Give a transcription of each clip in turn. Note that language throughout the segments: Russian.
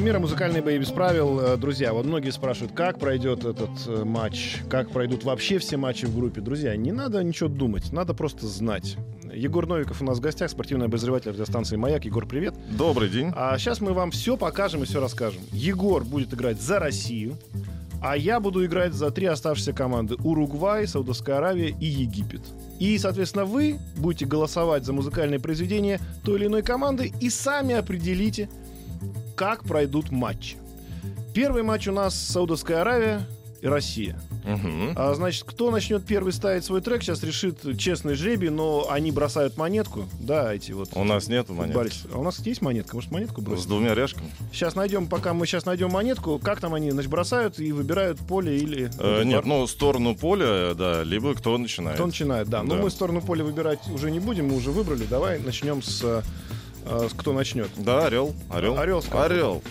Сборная мира, музыкальные бои без правил. Э, Друзья, вот многие спрашивают, как пройдет этот э, матч, как пройдут вообще все матчи в группе. Друзья, не надо ничего думать, надо просто знать. Егор Новиков у нас в гостях, спортивный обозреватель радиостанции «Маяк». Егор, привет. Добрый день. А сейчас мы вам все покажем и все расскажем. Егор будет играть за Россию, а я буду играть за три оставшиеся команды. Уругвай, Саудовская Аравия и Египет. И, соответственно, вы будете голосовать за музыкальные произведения той или иной команды и сами определите, как пройдут матчи. Первый матч у нас Саудовская Аравия и Россия. Мгм. А, значит, кто начнет первый ставить свой трек, сейчас решит честный жребий, но они бросают монетку. Да, эти вот... У нас нету монет. футболисты. А у нас есть монетка? Может, монетку С бросить? двумя ряжками? Сейчас найдем, пока мы сейчас найдем монетку, как там они, значит, бросают и выбирают поле или... Э, нет, ну, сторону поля, да, либо кто начинает. Кто начинает, да. Но Да. мы сторону поля выбирать уже не будем, мы уже выбрали. Давай начнем с... э, э, с кто начнет. Да, орел. Орел. Орел сказал. Орел.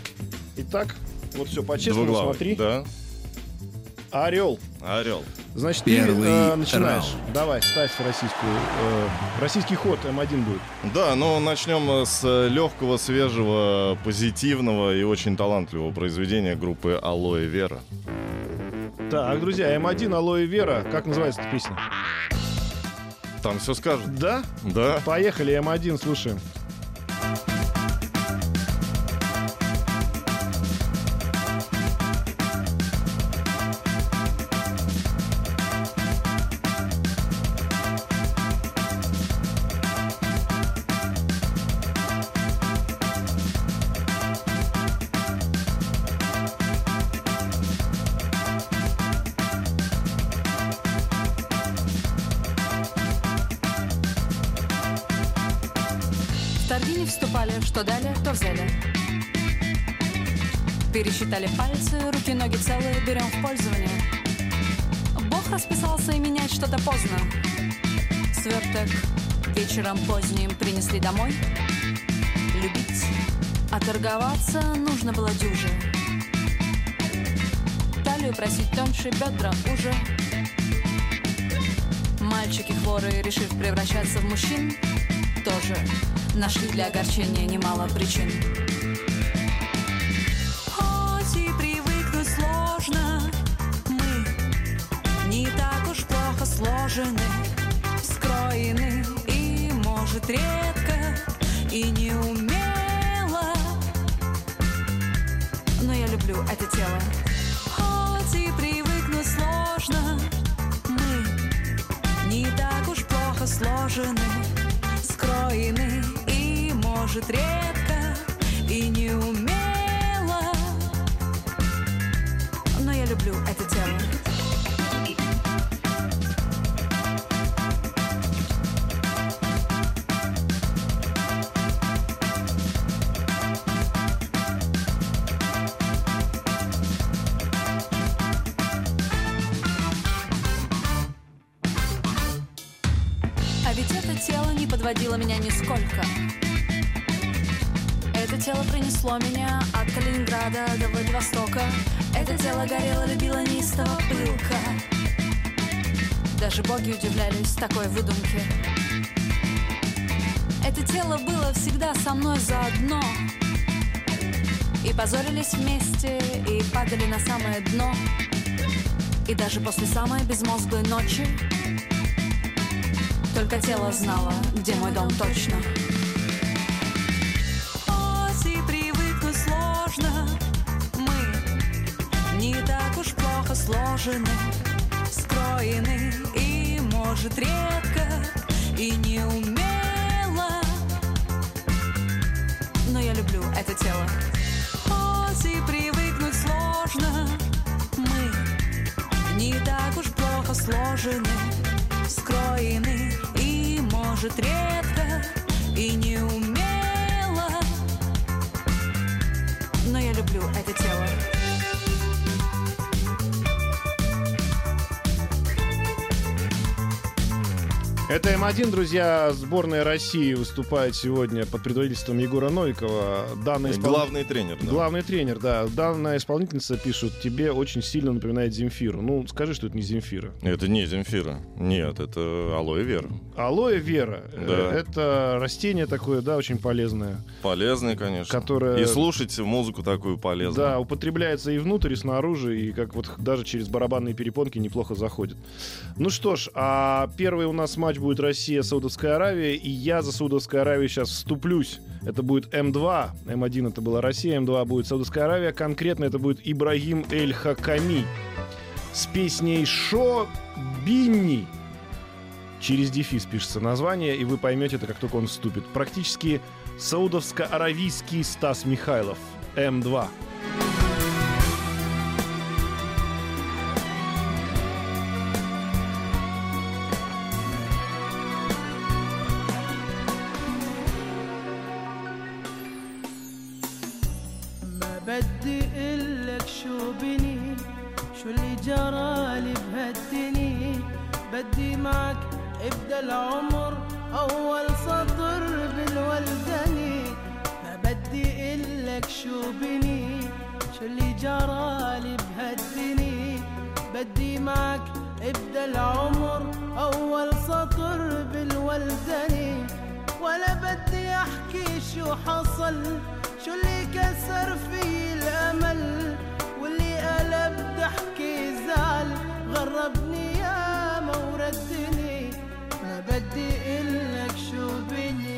Итак, вот все, по-честному смотри. Да. Орел. Орел. Значит, Первый ты э, начинаешь. раунд. Давай, ставь российскую. э, российский ход М1 будет. Да, ну начнем э, с легкого, свежего, позитивного и очень талантливого произведения группы Алоэ Вера. Так, друзья, М1, Алоэ Вера. Как называется эта песня? Там все скажут. Да? Да. Поехали, М1, слушаем. Пересчитали пальцы, руки, ноги целые, берем в пользование. Бог расписался и менять что-то поздно. Сверток вечером поздним принесли домой. Любить, а торговаться нужно было дюже. Талию просить тоньше, бедра уже. Мальчики хворые, решив превращаться в мужчин, тоже нашли для огорчения немало причин. Сложены, скроены и, может, редко и неумело. Но я люблю это тело. Хоть и привыкнуть сложно, мы не так уж плохо сложены, скроены и, может, редко и неумело. Но я люблю это тело. Подводило меня нисколько. Это тело принесло меня от Калининграда до Владивостока. Это тело горело, любило неистово пылка. Даже боги удивлялись такой выдумке. Это тело было всегда со мной заодно. И позорились вместе, и падали на самое дно. И даже после самой безмозглой ночи только тело знало, где мой дом точно. Хоть и привыкнуть сложно, мы не так уж плохо сложены, скроены и, может, редко и неумело. Но я люблю это тело. Хоть и привыкнуть сложно, мы не так уж плохо сложены, может, редко Это М1, друзья. Сборная России выступает сегодня под предводительством Егора Новикова. Данная испол- Главный тренер. да. Главный тренер, да. Данная исполнительница пишут, тебе очень сильно напоминает Земфиру. Ну, скажи, что это не Земфира. Это не Земфира. Нет, это алоэ вера. Алоэ вера. э, Да. Это растение такое, да, очень полезное. Полезный, конечно. Которое- И слушать музыку такую полезную. Да, употребляется и внутрь, и снаружи, и как вот даже через барабанные перепонки неплохо заходит. Ну что ж, а первый у нас матч будет Россия-Саудовская Аравия, и я за Саудовскую Аравию сейчас вступлюсь. Это будет М2, М1 это была Россия, М2 будет Саудовская Аравия, конкретно это будет Ибрагим Эль-Хаками с песней «Шо Бинни». Через дефис пишется название, и вы поймете это, как только он вступит. Практически саудовско-аравийский Стас Михайлов. М2. بدي اقلك شو بني؟ شو اللي جرالي بهالدني؟ بدي معك ابدا العمر أول سطر بالولدني. ما بدي اقلك شو بني؟ شو اللي جرالي بهالدني؟ بدي معك ابدا العمر أول سطر بالولدني. ولا بدي أحكي شو حصل شو اللي كسر في الامل واللي قلب ضحكي زعل غربني يا ما وردني ما بدي اقلك شو بني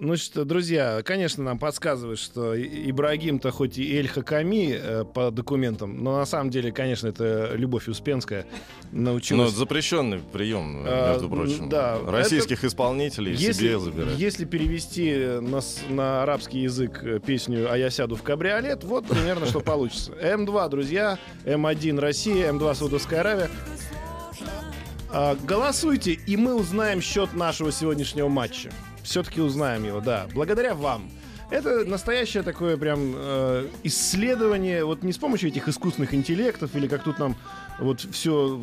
Ну что, друзья, конечно, нам подсказывают, что Ибрагим-то хоть и Эль Хаками э, по документам, но на самом деле, конечно, это Любовь Успенская Но научилась. это запрещенный прием, А, между прочим. да, Российских исполнителей если, себе забирать. если перевести на, на арабский язык э, песню «А я сяду в кабриолет», вот примерно что получится. М2, друзья, М1 Россия, М2 Саудовская Аравия. А, Голосуйте, и мы узнаем счет нашего сегодняшнего матча. Все-таки узнаем его, да. Благодаря вам. Это настоящее такое прям э, исследование, вот не с помощью этих искусственных интеллектов, или как тут нам вот все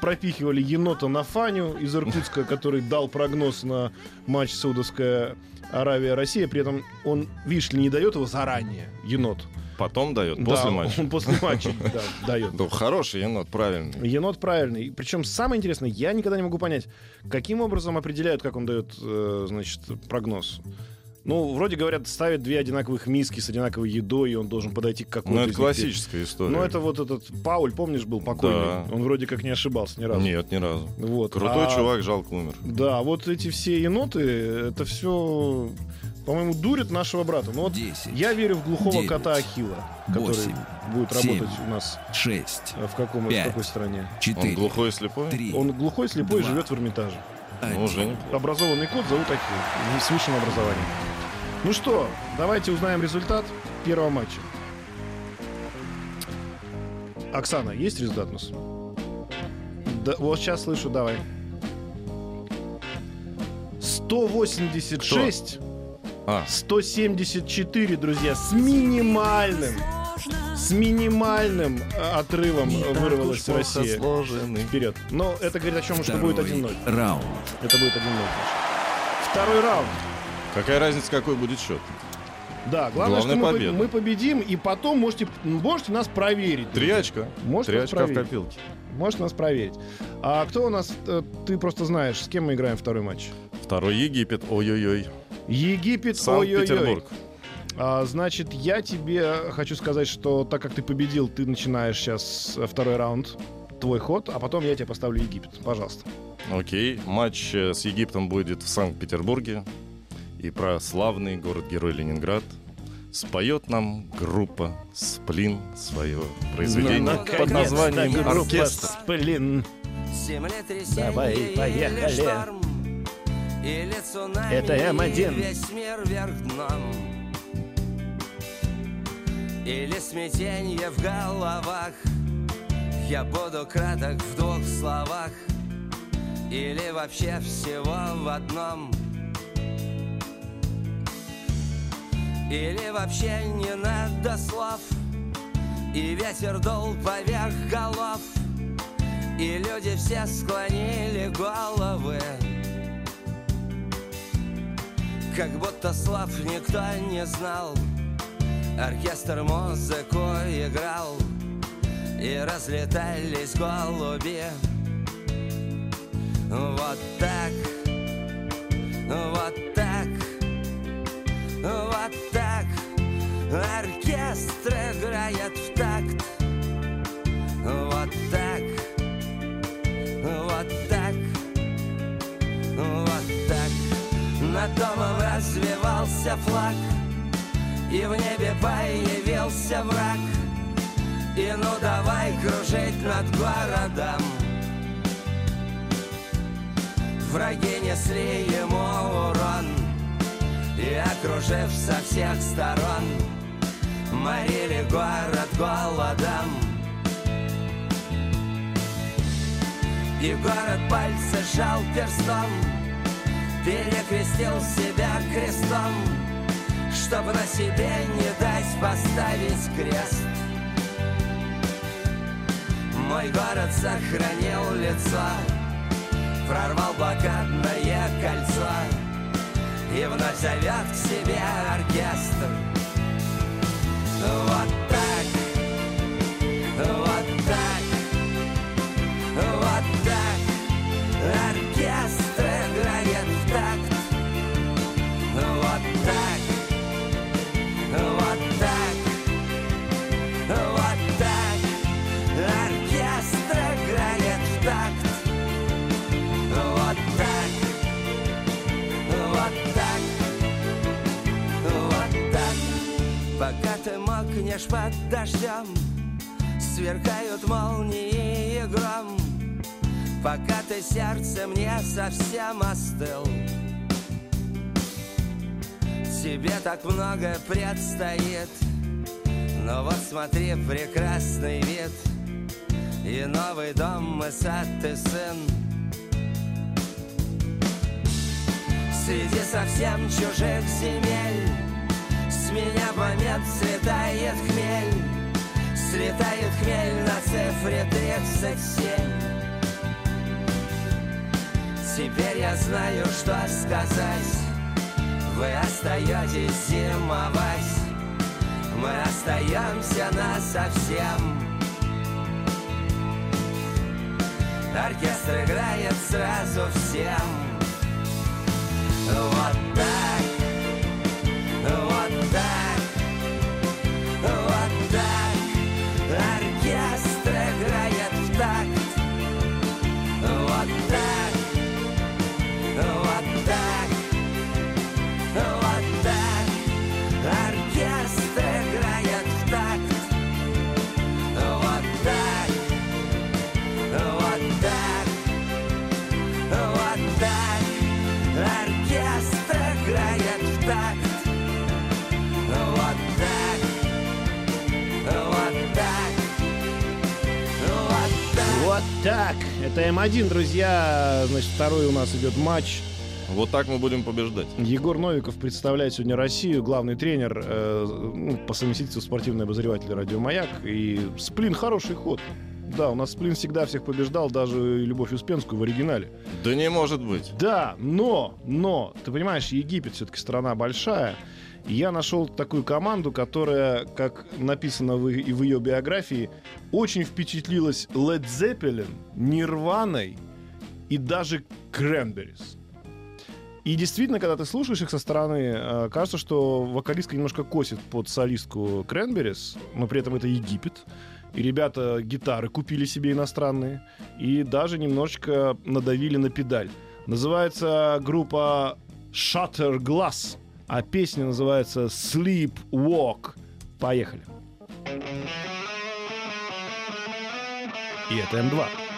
пропихивали енота на Фаню из Иркутска, который дал прогноз на матч Саудовская Аравия-Россия, при этом он, видишь ли, не дает его заранее, енот. Потом дает, Да, после матча. Он после матча да, дает. Ну, хороший енот, правильный. Енот правильный. Причем самое интересное, я никогда не могу понять, каким образом определяют, как он дает, э, значит, прогноз. Ну, вроде говорят, ставят две одинаковых миски с одинаковой едой, и он должен подойти к какой-то Ну, это классическая история. Ну, это вот этот Пауль, помнишь, был покойный. Да. Он вроде как не ошибался ни разу. Нет, ни разу. Вот. Крутой А, чувак, жалко умер. Да, вот эти все еноты, это все, по-моему, дурят нашего брата. Ну вот 10, я верю в глухого девять, кота Ахила, который восемь, будет семь, работать у нас 6, э, в, каком, в пять, какой стране. Он 4, глухой и слепой? 3, Он глухой, слепой, Два. живет в Эрмитаже. Ну, неплохо. Образованный кот зовут Ахилл, с высшим образованием. Ну что, давайте узнаем результат первого матча. Оксана, есть результат у нас? Да, вот сейчас слышу, давай. 186, А, 174, друзья, с минимальным, с минимальным э, отрывом э, вырвалась Россия сложенный. вперед. Но это говорит о чем, что будет 1-0. раунд. Это будет 1-0. значит. Второй раунд. Какая разница, какой будет счет? Да, главное, Главное, что мы, победа. мы победим, и потом можете, можете нас проверить. Три очка. Может, Три нас очка в проверить. копилке. Можете нас проверить. А кто у нас, э, ты просто знаешь, с кем мы играем второй матч? Второй Египет. Ой-ой-ой. Египет, ой-ой-ой. Санкт-Петербург. А, значит, я тебе хочу сказать, что так как ты победил, ты начинаешь сейчас э, второй раунд, твой ход, а потом я тебе поставлю Египет. Пожалуйста. Окей. Матч э, с Египтом будет в Санкт-Петербурге. И про славный город-герой Ленинград споет нам группа «Сплин» свое произведение Ну, под названием группа «Оркестр». Сплин. Давай, поехали. шторм, Или цунами, Это М1. и весь мир вверх дном Или смятенье в головах. Я буду краток в двух словах. Или вообще всего в одном. Или вообще не надо слов. И ветер дул поверх голов. И люди все склонили головы. Как будто слов никто не знал Оркестр музыку играл И разлетались голуби. Вот так, вот так, вот так Оркестр играет в такт. Вот так вот так, вот так. Над домом развивался флаг И в небе появился враг. И ну давай кружить над городом. Враги несли ему урон. И окружив со всех сторон Морили город голодом. И город пальцы жал перстом Перекрестил себя крестом Чтобы на себе не дать поставить крест. Мой город сохранил лицо Прорвал блокадное кольцо И вновь зовет к себе оркестр. Вот дождем Сверкают молнии и гром. Пока ты сердцем не совсем остыл. Тебе так много предстоит. Но вот смотри, прекрасный вид. И новый дом, и сад, и сын. Среди совсем чужих земель меня момент Слетает хмель Слетает хмель на цифре 37 Теперь я знаю, что сказать. Вы остаетесь зимовать. Мы остаемся на совсем Оркестр играет сразу всем. Вот так, 1-1, друзья. Значит, второй у нас идет матч. Вот так мы будем побеждать. Егор Новиков представляет сегодня Россию, главный тренер, э, ну, по совместительству спортивный обозреватель «Радио Маяк». И сплин хороший ход. Да, у нас сплин всегда всех побеждал, даже Любовь Успенскую в оригинале. Да не может быть. Да, но, но, ты понимаешь, Египет все-таки страна большая. Я нашел такую команду, которая, как написано в, и в ее биографии, очень впечатлилась Led Zeppelin, Нирваной и даже Кренберис. И действительно, когда ты слушаешь их со стороны, э, кажется, что вокалистка немножко косит под солистку Кренберис, но при этом это Египет. И ребята гитары купили себе иностранные и даже немножечко надавили на педаль. Называется группа Shutter Glass, а песня называется Sleep Walk. Поехали. И это М2.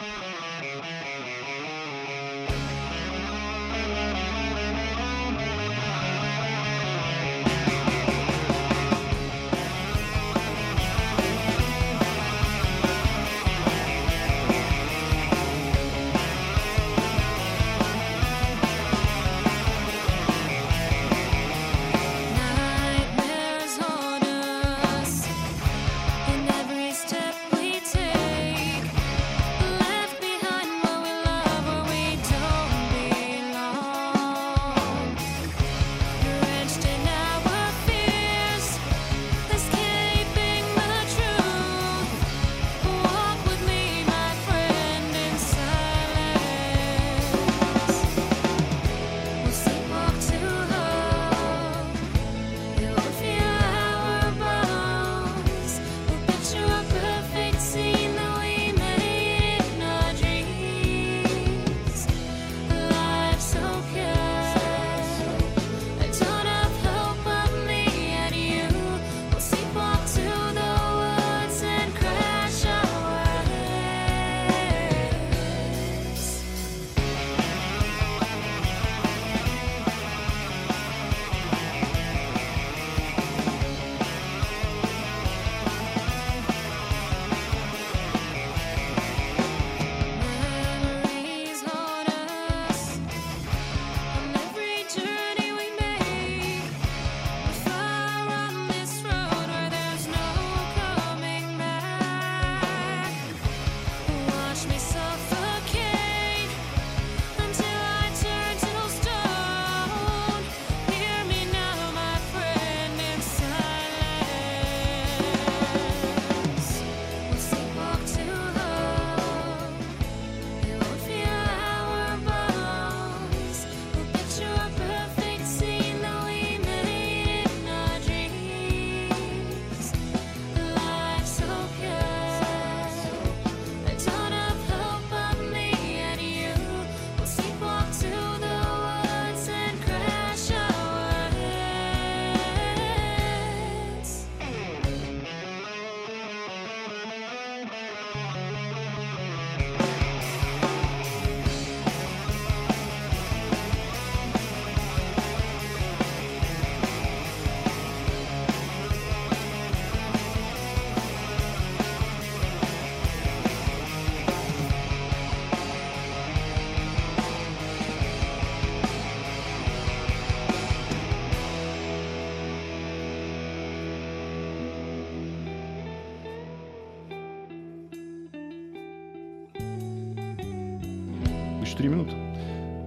4 минуты.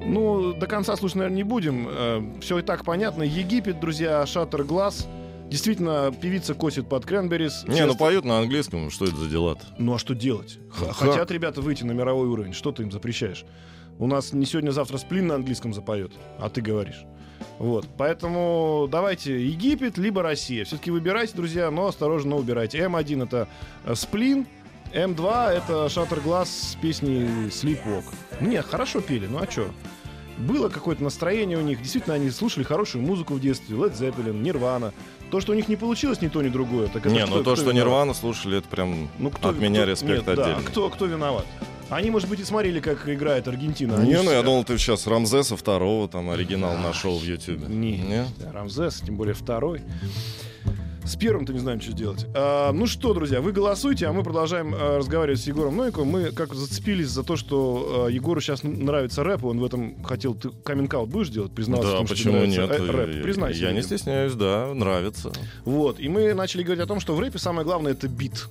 Ну, до конца слушать, наверное, не будем. Все и так понятно. Египет, друзья, Шаттер Глаз. Действительно, певица косит под Кренберис. Не, ну поют на английском, что это за дела-то? Ну а что делать? Х- Как? Хотят ребята выйти на мировой уровень. Что ты им запрещаешь? У нас не сегодня-завтра сплин на английском запоет, а ты говоришь. Вот. Поэтому давайте Египет, либо Россия. Все-таки выбирайте, друзья, но осторожно убирайте. М1 это э, сплин, М2 это Шаттер Глаз с песней Sleepwalk. Нет, хорошо пели, ну а что? Было какое-то настроение у них. Действительно, они слушали хорошую музыку в детстве. Led Zeppelin, Nirvana. То, что у них не получилось ни то, ни другое. Так это не, кто- ну то, что? Нирвана слушали, это прям Ну, кто, от меня кто- респект нет, да, отдельный. кто, кто виноват? Они, может быть, и смотрели, как играет Аргентина. Они Не, ну я думал, ты сейчас Рамзеса второго там оригинал нашел в Ютубе. Не, Не? да, Рамзес, тем более второй. С первым-то не знаем, что делать. А, ну что, друзья, вы голосуйте, а мы продолжаем а, разговаривать с Егором Нойко. Мы как зацепились за то, что а, Егору сейчас нравится рэп, он в этом хотел... Ты каминг будешь делать, признаваться? в Да, том, что почему нравится, нет? э, рэп? Признайся. Я не людям. стесняюсь, да, нравится. Вот, и мы начали говорить о том, что в рэпе самое главное — это бит.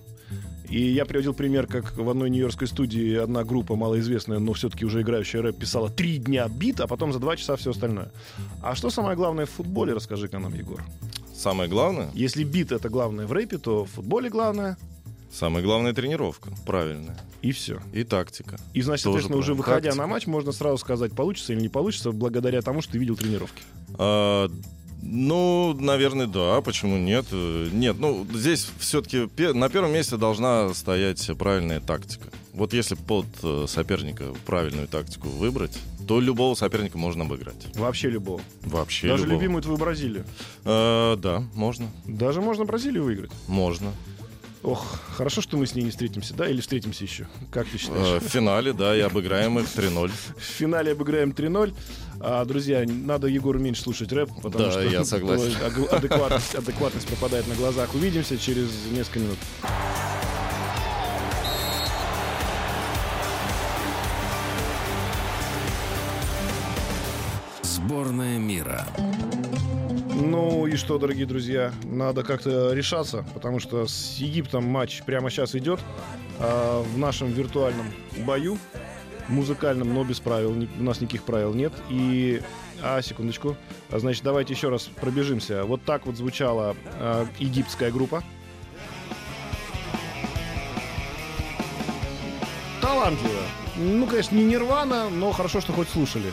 И я приводил пример, как в одной нью-йоркской студии одна группа, малоизвестная, но все-таки уже играющая рэп, писала три дня бит, а потом за два часа все остальное. А что самое главное в футболе, расскажи-ка нам, Егор. Самое главное, Если бит — это главное в рэпе, то в футболе главное самое главное тренировка, правильная. и все. И тактика. И, значит, Тоже соответственно, уже правильно. выходя Тактика. на матч, можно сразу сказать, получится или не получится, благодаря тому, что ты видел тренировки. А, ну, наверное, да. Почему нет? Э, Нет, ну, здесь все-таки на первом месте должна стоять правильная тактика. Вот если под э, соперника правильную тактику выбрать, то любого соперника можно обыграть. Вообще любого. Вообще Даже любого. любимую твою Бразилию. Э, да, можно. Даже можно Бразилию выиграть. Можно. Ох, хорошо, что мы с ней не встретимся, да? Или встретимся еще? Как ты Э, считаешь? в финале, да, и обыграем их 3-0. В финале обыграем 3-0. А, друзья, надо Егору меньше слушать рэп, потому Да, что я согласен. адекватность, адекватность пропадает на глазах. Увидимся через несколько минут. Сборная мира. Ну и что, дорогие друзья, надо как-то решаться, потому что с Египтом матч прямо сейчас идет а, в нашем виртуальном бою, музыкальном, но без правил, у нас никаких правил нет. И, а, секундочку, А, значит, давайте еще раз пробежимся. Вот так вот звучала а, египетская группа. Талантливо. Ну, конечно, не Нирвана, но хорошо, что хоть слушали.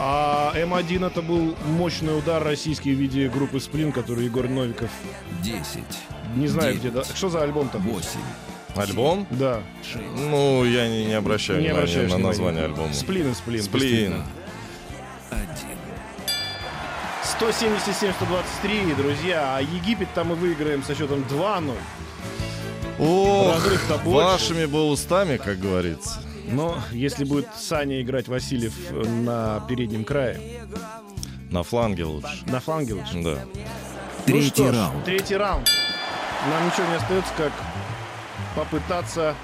А М1 это был мощный удар российский в виде группы Сплин, который Егор Новиков 10, не знаю Девять. где. Да. Что за альбом там? 8, Альбом? Да. 6, Ну, я не, не обращаю Не внимания на название альбома. Сплин и Сплин. Сплин. 1. 177-123, друзья. А Египет там мы выиграем со счетом 2-0. Ох, вашими бы устами, как говорится. Но если будет Саня играть Васильев на переднем крае, На фланге лучше. на фланге лучше. Да. Ну Третий ж, раунд. Третий раунд. Нам ничего не остается, как попытаться,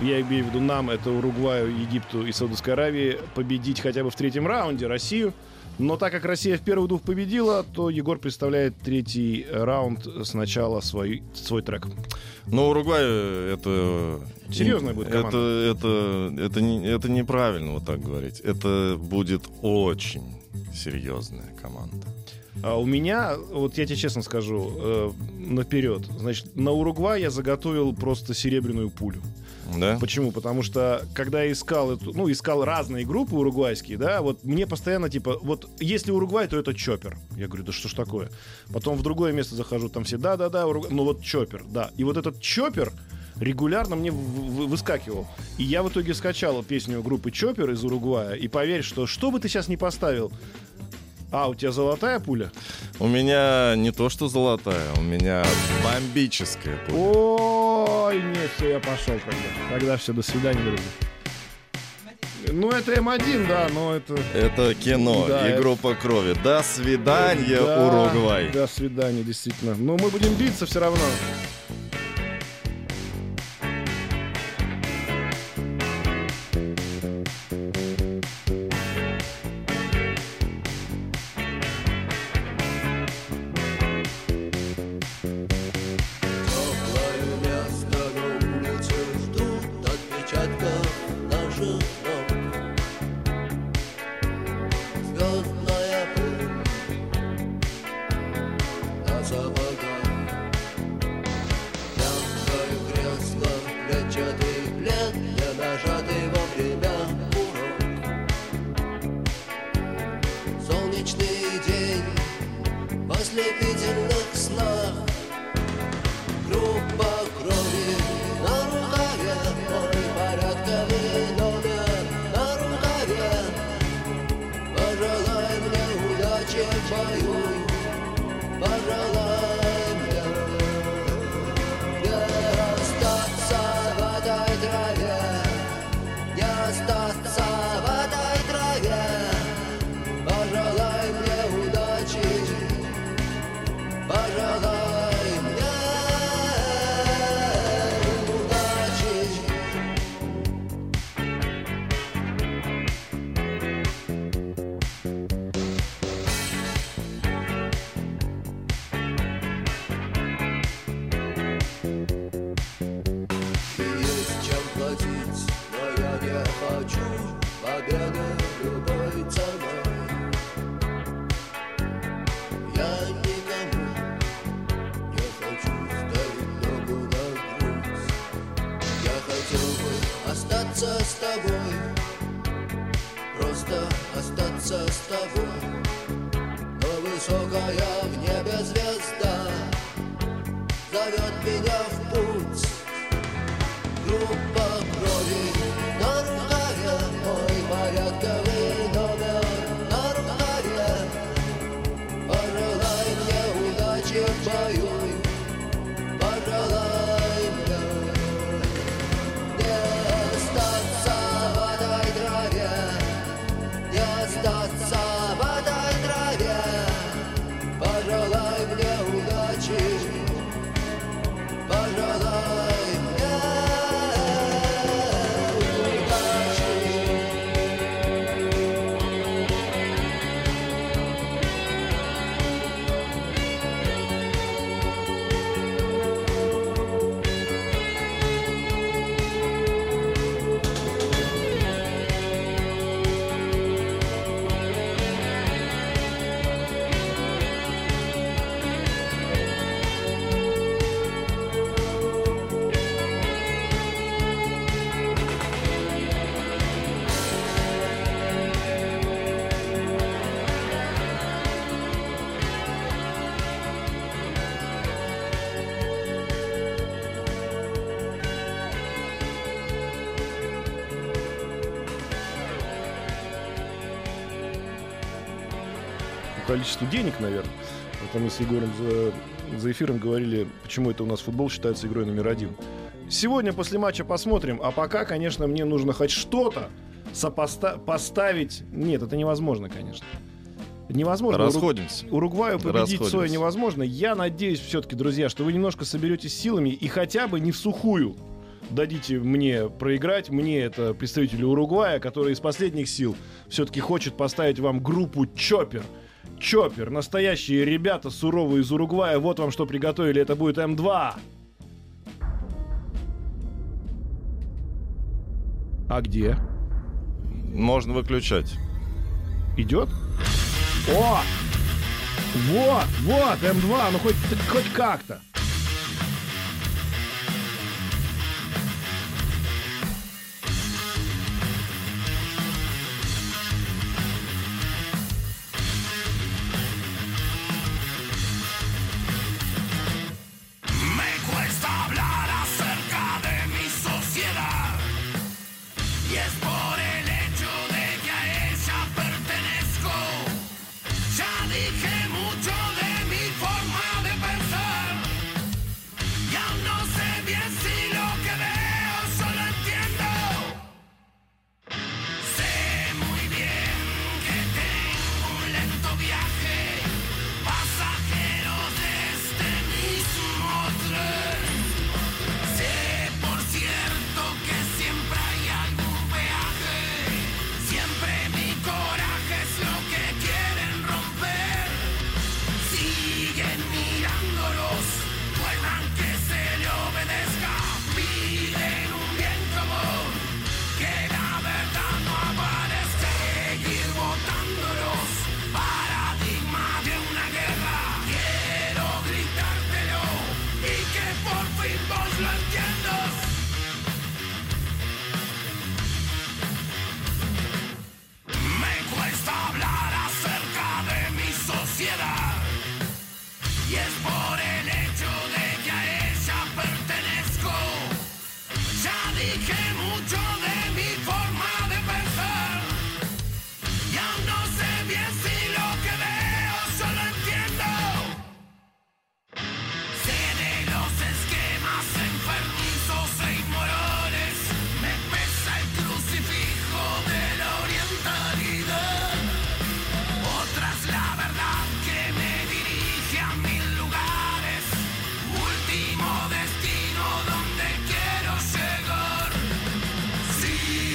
я имею в виду нам, это Уругваю, Египту и Саудовской Аравии, победить хотя бы в третьем раунде Россию. Но так как Россия в первых двух победила, то Егор представляет третий раунд сначала свой, свой трек. Но Уругвай э, это... Серьезная будет команда. Это, это, это, не, это неправильно вот так говорить. Это будет очень серьезная команда. А у меня, вот я тебе честно скажу, э, наперед, значит, на Уругвай я заготовил просто серебряную пулю. Да? Почему? Потому что, когда я искал эту, ну, искал разные группы уругвайские, да, вот мне постоянно, типа, вот если Уругвай, то это Чоппер. Я говорю, да что ж такое? Потом в другое место захожу, там все, да-да-да, Уругвай, ну вот Чоппер, да. И вот этот Чоппер регулярно мне выскакивал. И я в итоге скачал песню группы Чоппер из Уругвая, и поверь, что что бы ты сейчас не поставил, а, у тебя золотая пуля? У меня не то, что золотая, у меня бомбическая пуля. Ой, нет, все, я пошел тогда. Тогда все, до свидания, друзья. Ну, это М1, да, но это... Это кино Да, и это- группа крови. До свидания, Да, Уругвай. До свидания, действительно. Но мы будем биться все равно. На тобой, просто остаться с тобой. Но высокая в небе звезда зовет меня в количеству денег, наверное. Это мы с Егором за, за эфиром говорили, почему это у нас футбол считается игрой номер один. Сегодня после матча посмотрим, а пока, конечно, мне нужно хоть что-то сопоста- поставить. Нет, это невозможно, конечно. Невозможно. Расходимся. Уругваю победить Расходимся. Цоя невозможно. Я надеюсь все-таки, друзья, что вы немножко соберетесь силами и хотя бы не в сухую дадите мне проиграть. Мне это представители Уругвая, который из последних сил все-таки хочет поставить вам группу Чоппер. Чоппер, настоящие ребята суровые из Уругвая. Вот вам что приготовили. Это будет М2. А где? Можно выключать. Идет? О! Вот, вот, М2, ну хоть, хоть как-то.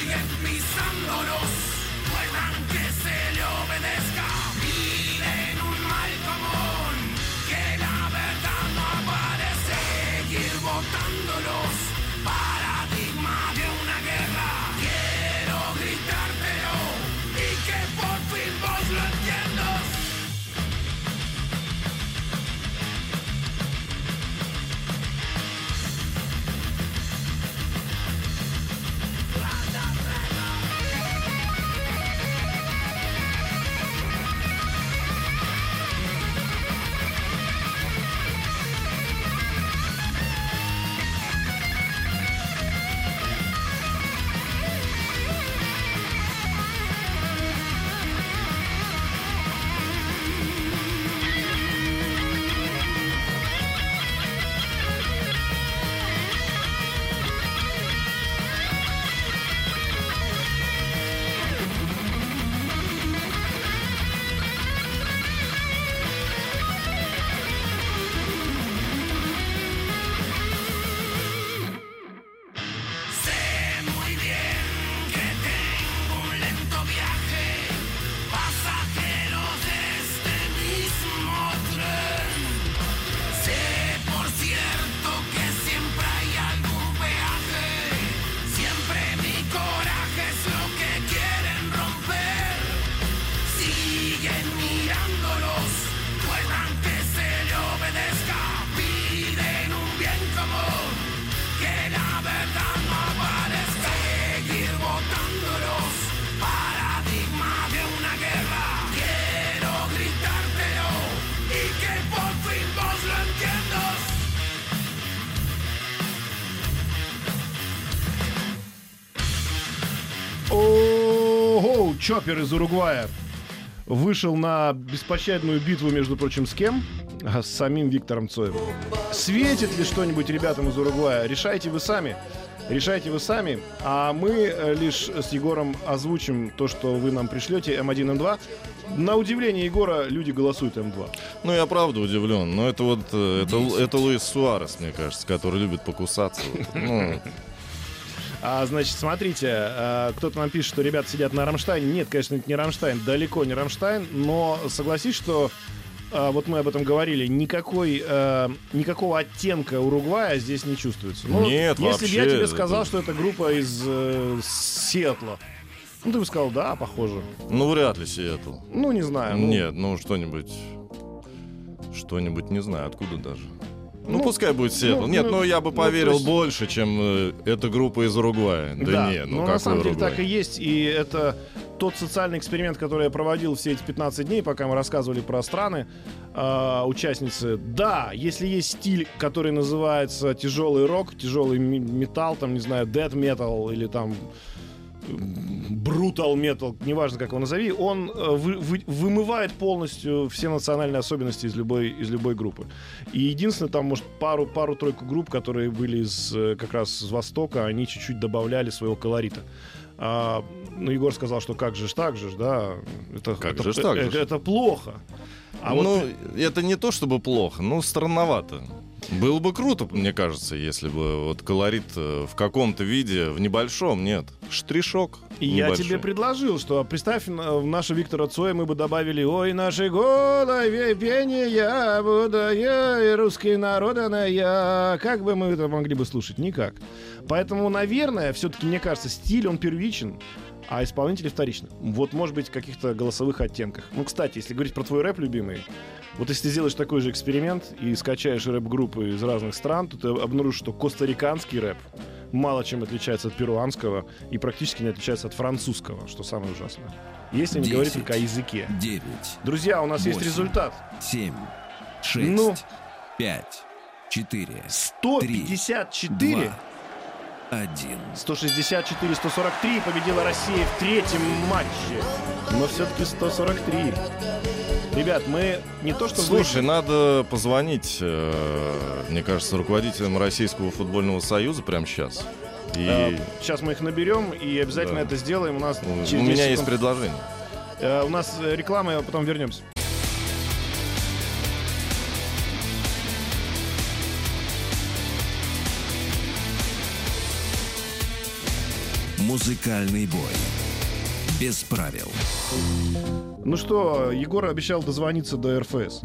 siguen mis ándonos. Чоппер из Уругвая вышел на беспощадную битву, между прочим, с кем? А, С самим Виктором Цоем. Светит ли что-нибудь ребятам из Уругвая? Решайте вы сами. Решайте вы сами, а мы э, лишь с Егором озвучим то, что вы нам пришлете, М1, М2. На удивление Егора люди голосуют М2. Ну, я правда удивлен. Но это вот, э, это, это Луис Суарес, мне кажется, который любит покусаться. Ну, А, значит, смотрите, э, кто-то нам пишет, что ребята сидят на Рамштайне. Нет, конечно, это не Рамштайн, далеко не Рамштайн, но согласись, что э, вот мы об этом говорили, никакой, э, никакого оттенка Уругвая здесь не чувствуется. Ну, Нет, если бы я вообще, тебе сказал, это- что это группа из э, Сиэтла, ну, ты бы сказал, да, похоже. ну, вряд ли Сиэтл. Ну, не знаю. ну, Нет, ну что-нибудь... Что-нибудь, не знаю, откуда даже. Ну, Ну, пускай будет Сиэтл. ну, Нет, ну, ну я бы ну, поверил то есть- больше, чем э, эта группа из Уругвая. Да, не, ну но на самом деле Уругвай? так и есть. И это тот социальный эксперимент, который я проводил все эти 15 дней, пока мы рассказывали про страны, э, участницы. Да, если есть стиль, который называется тяжелый рок, тяжелый металл, там, не знаю, death metal или там брутал метал, неважно как его назови, он э, вы- вы- вымывает полностью все национальные особенности из любой, из любой группы. И единственное, там, может, пару, пару-тройку групп, которые были из, э, как раз с Востока, они чуть-чуть добавляли своего колорита. А, ну, Егор сказал, что как же ж так же да. Это, Как это, же так же это, это плохо. А вот ну, это не то чтобы плохо, ну, странновато. Было бы круто, мне кажется, если бы вот колорит э, в каком-то виде, в небольшом, нет. Штришок И я тебе предложил, что представь, на- в нашу Виктора Цоя мы бы добавили «Ой, нашей голове пение я буду, я и русский народа я». Как бы мы это могли бы слушать? Никак. Поэтому, наверное, все-таки, мне кажется, стиль, он первичен, а исполнители вторично. Вот, может быть, в каких-то голосовых оттенках. Ну, кстати, если говорить про твой рэп любимый, вот если ты сделаешь такой же эксперимент и скачаешь рэп-группы из разных стран, то ты обнаружишь, что костариканский рэп мало чем отличается от перуанского и практически не отличается от французского, что самое ужасное. Если не говорить только о языке. 9. Друзья, у нас 8, есть результат. 7. 6. Ну, 5. 4. 154. 2, 1. 164-143 победила Россия в третьем матче. Но все-таки 143. Ребят, мы не то что... Слушай, надо позвонить, э, мне кажется, руководителям Российского футбольного союза прямо сейчас. И... Сейчас мы их наберем и обязательно да. это сделаем. У нас У меня секунд... есть предложение. Э, у нас реклама, а потом вернемся. Музыкальный бой. Без правил. Ну что, Егор обещал дозвониться до РФС.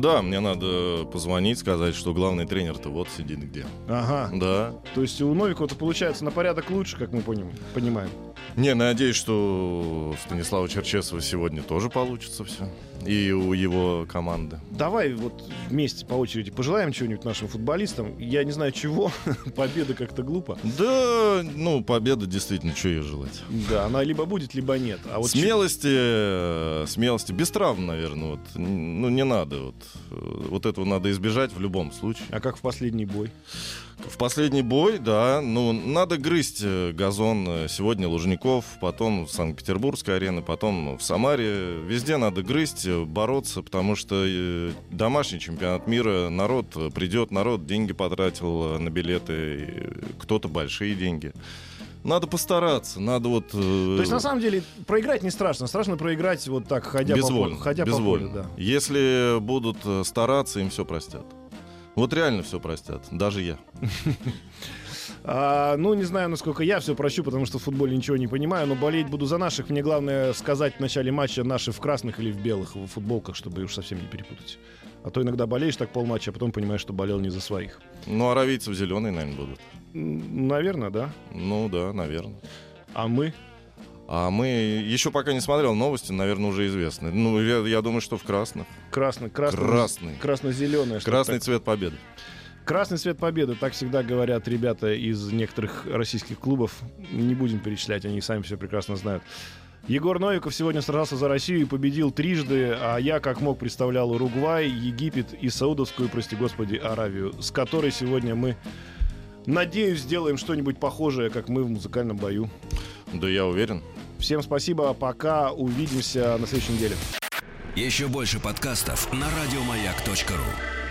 Да, мне надо позвонить, сказать, что главный тренер-то вот сидит где. Ага. Да. То есть у Новикова-то получается на порядок лучше, как мы поним- понимаем. Не, надеюсь, что Станислава Черчесова сегодня тоже получится все. И у его команды. Давай вот вместе по очереди пожелаем чего-нибудь нашим футболистам. Я не знаю чего. Победа как-то глупо. Да, ну, победа действительно, что ей желать. Да, она либо будет, либо нет. А вот смелости, э, смелости, без травм, наверное, вот, ну, не надо. Вот, Э, вот этого надо избежать в любом случае. А как в последний бой? В последний бой, да, ну, надо грызть э, газон. э, Сегодня Лужников, потом в Санкт-Петербургской арене, потом в Самаре. Везде надо грызть, бороться, потому что домашний чемпионат мира, народ придет, народ деньги потратил на билеты, кто-то большие деньги. Надо постараться, надо вот... э, То есть, на самом деле, проиграть не страшно. Страшно проиграть вот так, ходя безвольно, по полю. Ходя безвольно. по полю, да. Если будут э, стараться, им все простят. Вот реально все простят, даже я. А, ну, не знаю, насколько я все прощу, потому что в футболе ничего не понимаю, но болеть буду за наших. Мне главное сказать в начале матча наши в красных или в белых в футболках, чтобы уж совсем не перепутать. А то иногда болеешь так полматча, а потом понимаешь, что болел не за своих. Ну, аравийцев зеленые, наверное, будут. Наверное, да. Ну да, наверное. А мы? А мы еще пока не смотрел новости, наверное, уже известны. Ну, я, я думаю, что в красных. Красный, красный, Красный. красно-зеленый. Красный так. цвет победы. Красный цвет победы, так всегда говорят ребята из некоторых российских клубов. Не будем перечислять, они сами все прекрасно знают. Егор Новиков сегодня сражался за Россию и победил трижды, а я, как мог, представлял Уругвай, Египет и Саудовскую, прости господи, Аравию, с которой сегодня мы, надеюсь, сделаем что-нибудь похожее, как мы в музыкальном бою. Да я уверен. Всем спасибо, пока, увидимся на следующей неделе. Еще больше подкастов на радиомаяк.ру.